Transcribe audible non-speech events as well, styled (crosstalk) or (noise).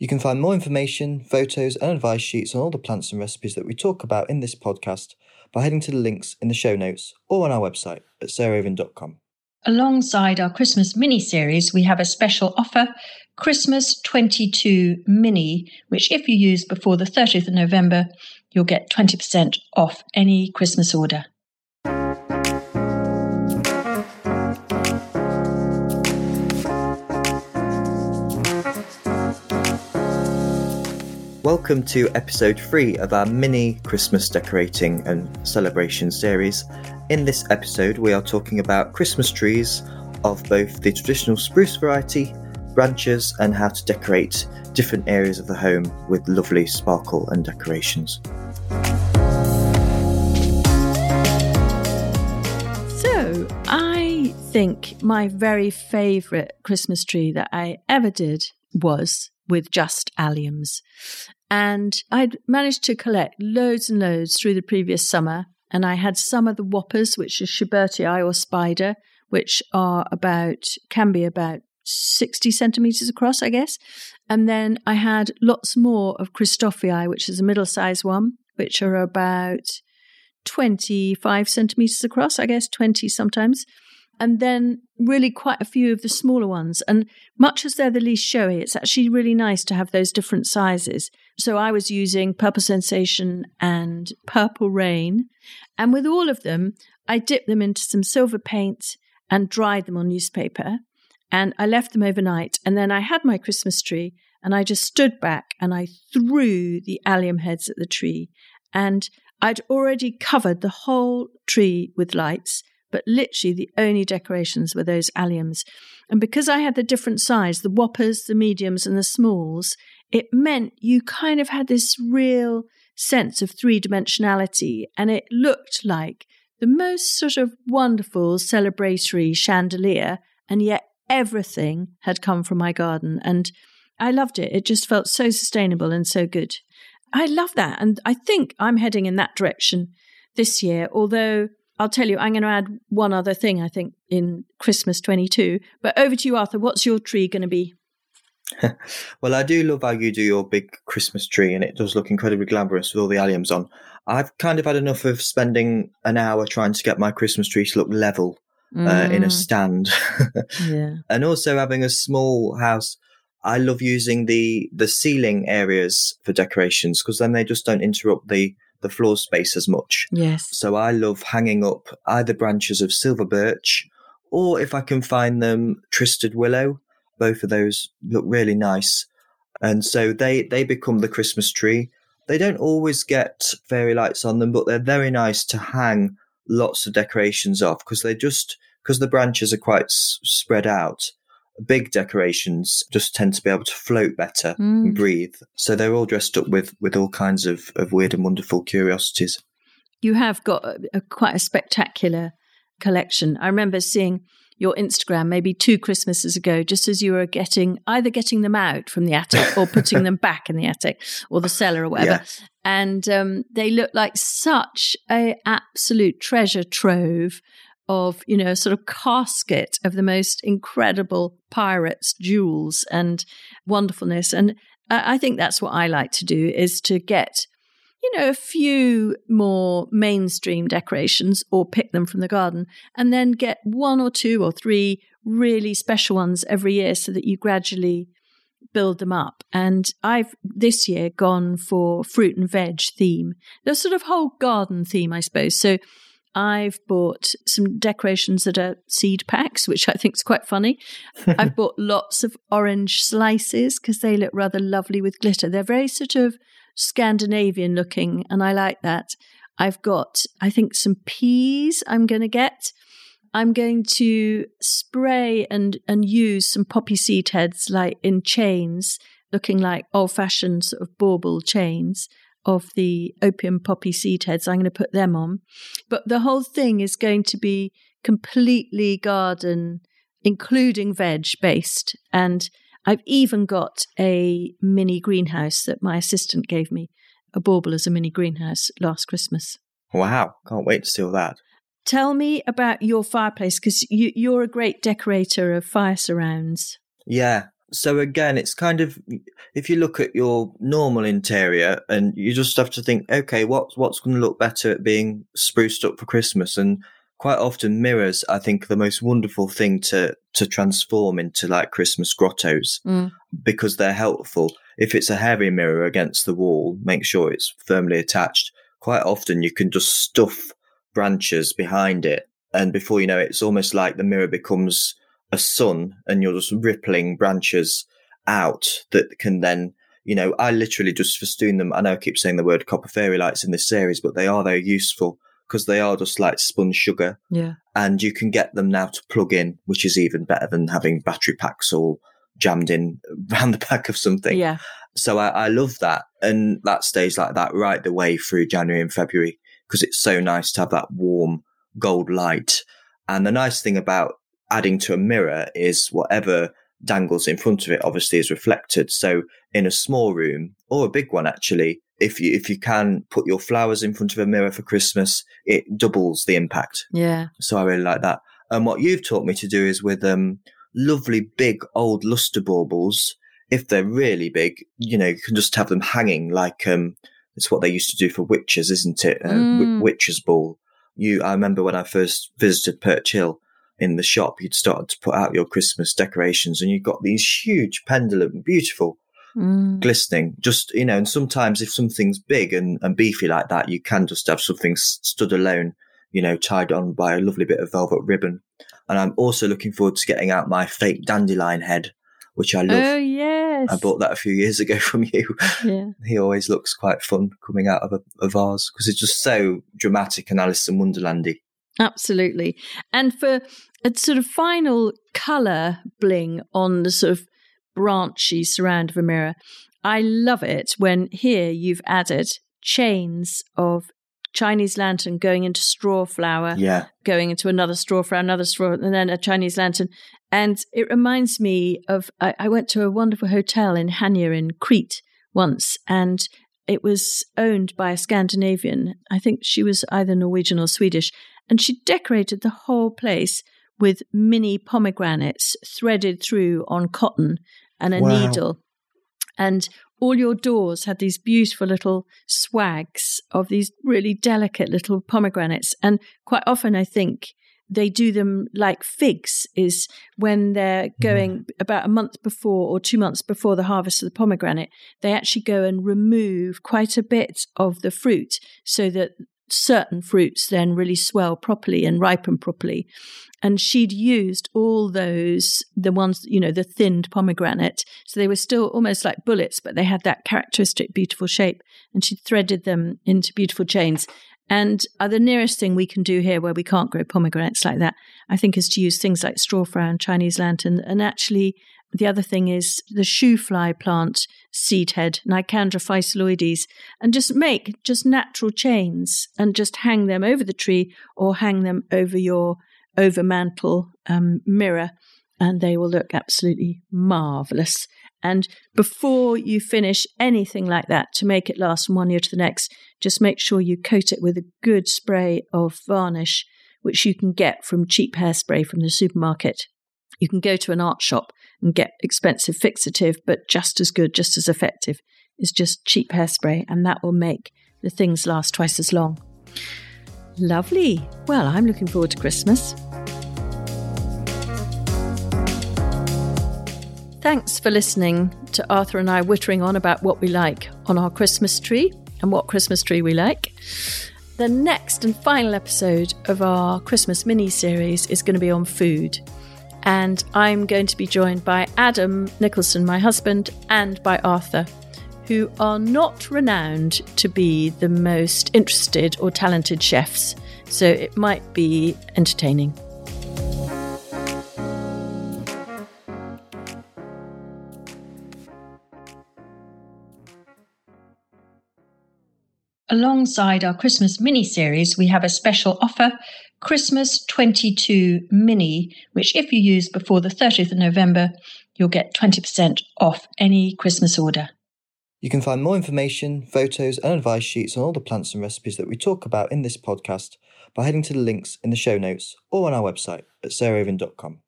You can find more information, photos, and advice sheets on all the plants and recipes that we talk about in this podcast by heading to the links in the show notes or on our website at sarahraven.com. Alongside our Christmas mini series, we have a special offer Christmas 22 Mini, which, if you use before the 30th of November, you'll get 20% off any Christmas order. Welcome to episode 3 of our mini Christmas decorating and celebration series. In this episode, we are talking about Christmas trees of both the traditional spruce variety, branches, and how to decorate different areas of the home with lovely sparkle and decorations. So, I think my very favourite Christmas tree that I ever did was with just alliums. And I'd managed to collect loads and loads through the previous summer. And I had some of the whoppers, which is Schubertii or spider, which are about, can be about 60 centimeters across, I guess. And then I had lots more of Christophii, which is a middle sized one, which are about 25 centimeters across, I guess, 20 sometimes and then really quite a few of the smaller ones. And much as they're the least showy, it's actually really nice to have those different sizes. So I was using Purple Sensation and Purple Rain. And with all of them, I dipped them into some silver paint and dried them on newspaper. And I left them overnight. And then I had my Christmas tree and I just stood back and I threw the allium heads at the tree. And I'd already covered the whole tree with lights but literally the only decorations were those alliums. And because I had the different size, the whoppers, the mediums, and the smalls, it meant you kind of had this real sense of three dimensionality, and it looked like the most sort of wonderful celebratory chandelier, and yet everything had come from my garden. And I loved it. It just felt so sustainable and so good. I love that. And I think I'm heading in that direction this year, although I'll tell you, I'm going to add one other thing, I think, in Christmas 22. But over to you, Arthur. What's your tree going to be? (laughs) well, I do love how you do your big Christmas tree, and it does look incredibly glamorous with all the alliums on. I've kind of had enough of spending an hour trying to get my Christmas tree to look level mm. uh, in a mm. stand. (laughs) yeah. And also having a small house. I love using the the ceiling areas for decorations because then they just don't interrupt the the floor space as much. Yes. So I love hanging up either branches of silver birch or if I can find them twisted willow. Both of those look really nice. And so they, they become the Christmas tree. They don't always get fairy lights on them, but they're very nice to hang lots of decorations off because they just, because the branches are quite s- spread out big decorations just tend to be able to float better mm. and breathe. So they're all dressed up with with all kinds of, of weird and wonderful curiosities. You have got a, a, quite a spectacular collection. I remember seeing your Instagram maybe two Christmases ago, just as you were getting either getting them out from the attic or (laughs) putting them back in the attic or the cellar or whatever. Yeah. And um, they look like such a absolute treasure trove of, you know, sort of casket of the most incredible pirates' jewels and wonderfulness. And I think that's what I like to do is to get, you know, a few more mainstream decorations or pick them from the garden and then get one or two or three really special ones every year so that you gradually build them up. And I've this year gone for fruit and veg theme. The sort of whole garden theme, I suppose. So I've bought some decorations that are seed packs, which I think is quite funny. (laughs) I've bought lots of orange slices because they look rather lovely with glitter. They're very sort of Scandinavian looking, and I like that. I've got, I think, some peas I'm going to get. I'm going to spray and, and use some poppy seed heads like in chains, looking like old fashioned sort of bauble chains of the opium poppy seed heads. I'm going to put them on. But the whole thing is going to be completely garden, including veg based. And I've even got a mini greenhouse that my assistant gave me, a bauble as a mini greenhouse last Christmas. Wow, can't wait to see all that. Tell me about your fireplace because you, you're a great decorator of fire surrounds. Yeah, So again, it's kind of if you look at your normal interior and you just have to think, okay, what's what's going to look better at being spruced up for Christmas? And quite often mirrors, I think, the most wonderful thing to to transform into like Christmas grottos Mm. because they're helpful. If it's a heavy mirror against the wall, make sure it's firmly attached. Quite often, you can just stuff branches behind it, and before you know it, it's almost like the mirror becomes a sun, and you're just rippling branches out that can then. You know, I literally just festoon them. I know I keep saying the word copper fairy lights in this series, but they are very useful because they are just like spun sugar Yeah. and you can get them now to plug in, which is even better than having battery packs all jammed in (laughs) around the back of something. Yeah. So I, I love that. And that stays like that right the way through January and February because it's so nice to have that warm gold light. And the nice thing about adding to a mirror is whatever dangles in front of it obviously is reflected. So in a small room or a big one, actually, if you, if you can put your flowers in front of a mirror for Christmas, it doubles the impact. Yeah. So I really like that. And what you've taught me to do is with um, lovely big old luster baubles. If they're really big, you know, you can just have them hanging like um, it's what they used to do for witches, isn't it? Uh, Mm. witches ball. You, I remember when I first visited Perch Hill in the shop, you'd started to put out your Christmas decorations, and you got these huge pendulum, beautiful, Mm. glistening. Just you know, and sometimes if something's big and, and beefy like that, you can just have something stood alone, you know, tied on by a lovely bit of velvet ribbon. And I'm also looking forward to getting out my fake dandelion head, which I love. Oh yes. I bought that a few years ago (laughs) from you. Yeah. He always looks quite fun coming out of a, a vase because it's just so dramatic and Alice in Wonderlandy. Absolutely. And for a sort of final colour bling on the sort of branchy surround of a mirror, I love it when here you've added chains of Chinese lantern going into straw flower, Yeah, going into another straw flower, another straw, and then a Chinese lantern. And it reminds me of I, I went to a wonderful hotel in Hania in Crete once, and it was owned by a Scandinavian. I think she was either Norwegian or Swedish, and she decorated the whole place with mini pomegranates threaded through on cotton and a Wow. needle. And all your doors had these beautiful little swags of these really delicate little pomegranates. And quite often, I think they do them like figs, is when they're mm. going about a month before or two months before the harvest of the pomegranate, they actually go and remove quite a bit of the fruit so that certain fruits then really swell properly and ripen properly. And she'd used all those, the ones, you know, the thinned pomegranate. So they were still almost like bullets, but they had that characteristic beautiful shape. And she threaded them into beautiful chains. And uh, the nearest thing we can do here, where we can't grow pomegranates like that, I think, is to use things like straw flower and Chinese lantern. And actually, the other thing is the shoo fly plant seed head, Nicandra physalodes, and just make just natural chains and just hang them over the tree or hang them over your over mantle um, mirror, and they will look absolutely marvelous. And before you finish anything like that, to make it last from one year to the next, just make sure you coat it with a good spray of varnish, which you can get from cheap hairspray from the supermarket. You can go to an art shop and get expensive fixative, but just as good, just as effective is just cheap hairspray, and that will make the things last twice as long. Lovely. Well, I'm looking forward to Christmas. Thanks for listening to Arthur and I wittering on about what we like on our Christmas tree and what Christmas tree we like. The next and final episode of our Christmas mini series is going to be on food. And I'm going to be joined by Adam Nicolson, my husband, and by Arthur, who are not renowned to be the most interested or talented chefs. So it might be entertaining. Alongside our Christmas mini series, we have a special offer Christmas 22 Mini, which, if you use before the 30th of November, you'll get 20% off any Christmas order. You can find more information, photos, and advice sheets on all the plants and recipes that we talk about in this podcast by heading to the links in the show notes or on our website at sarahraven.com.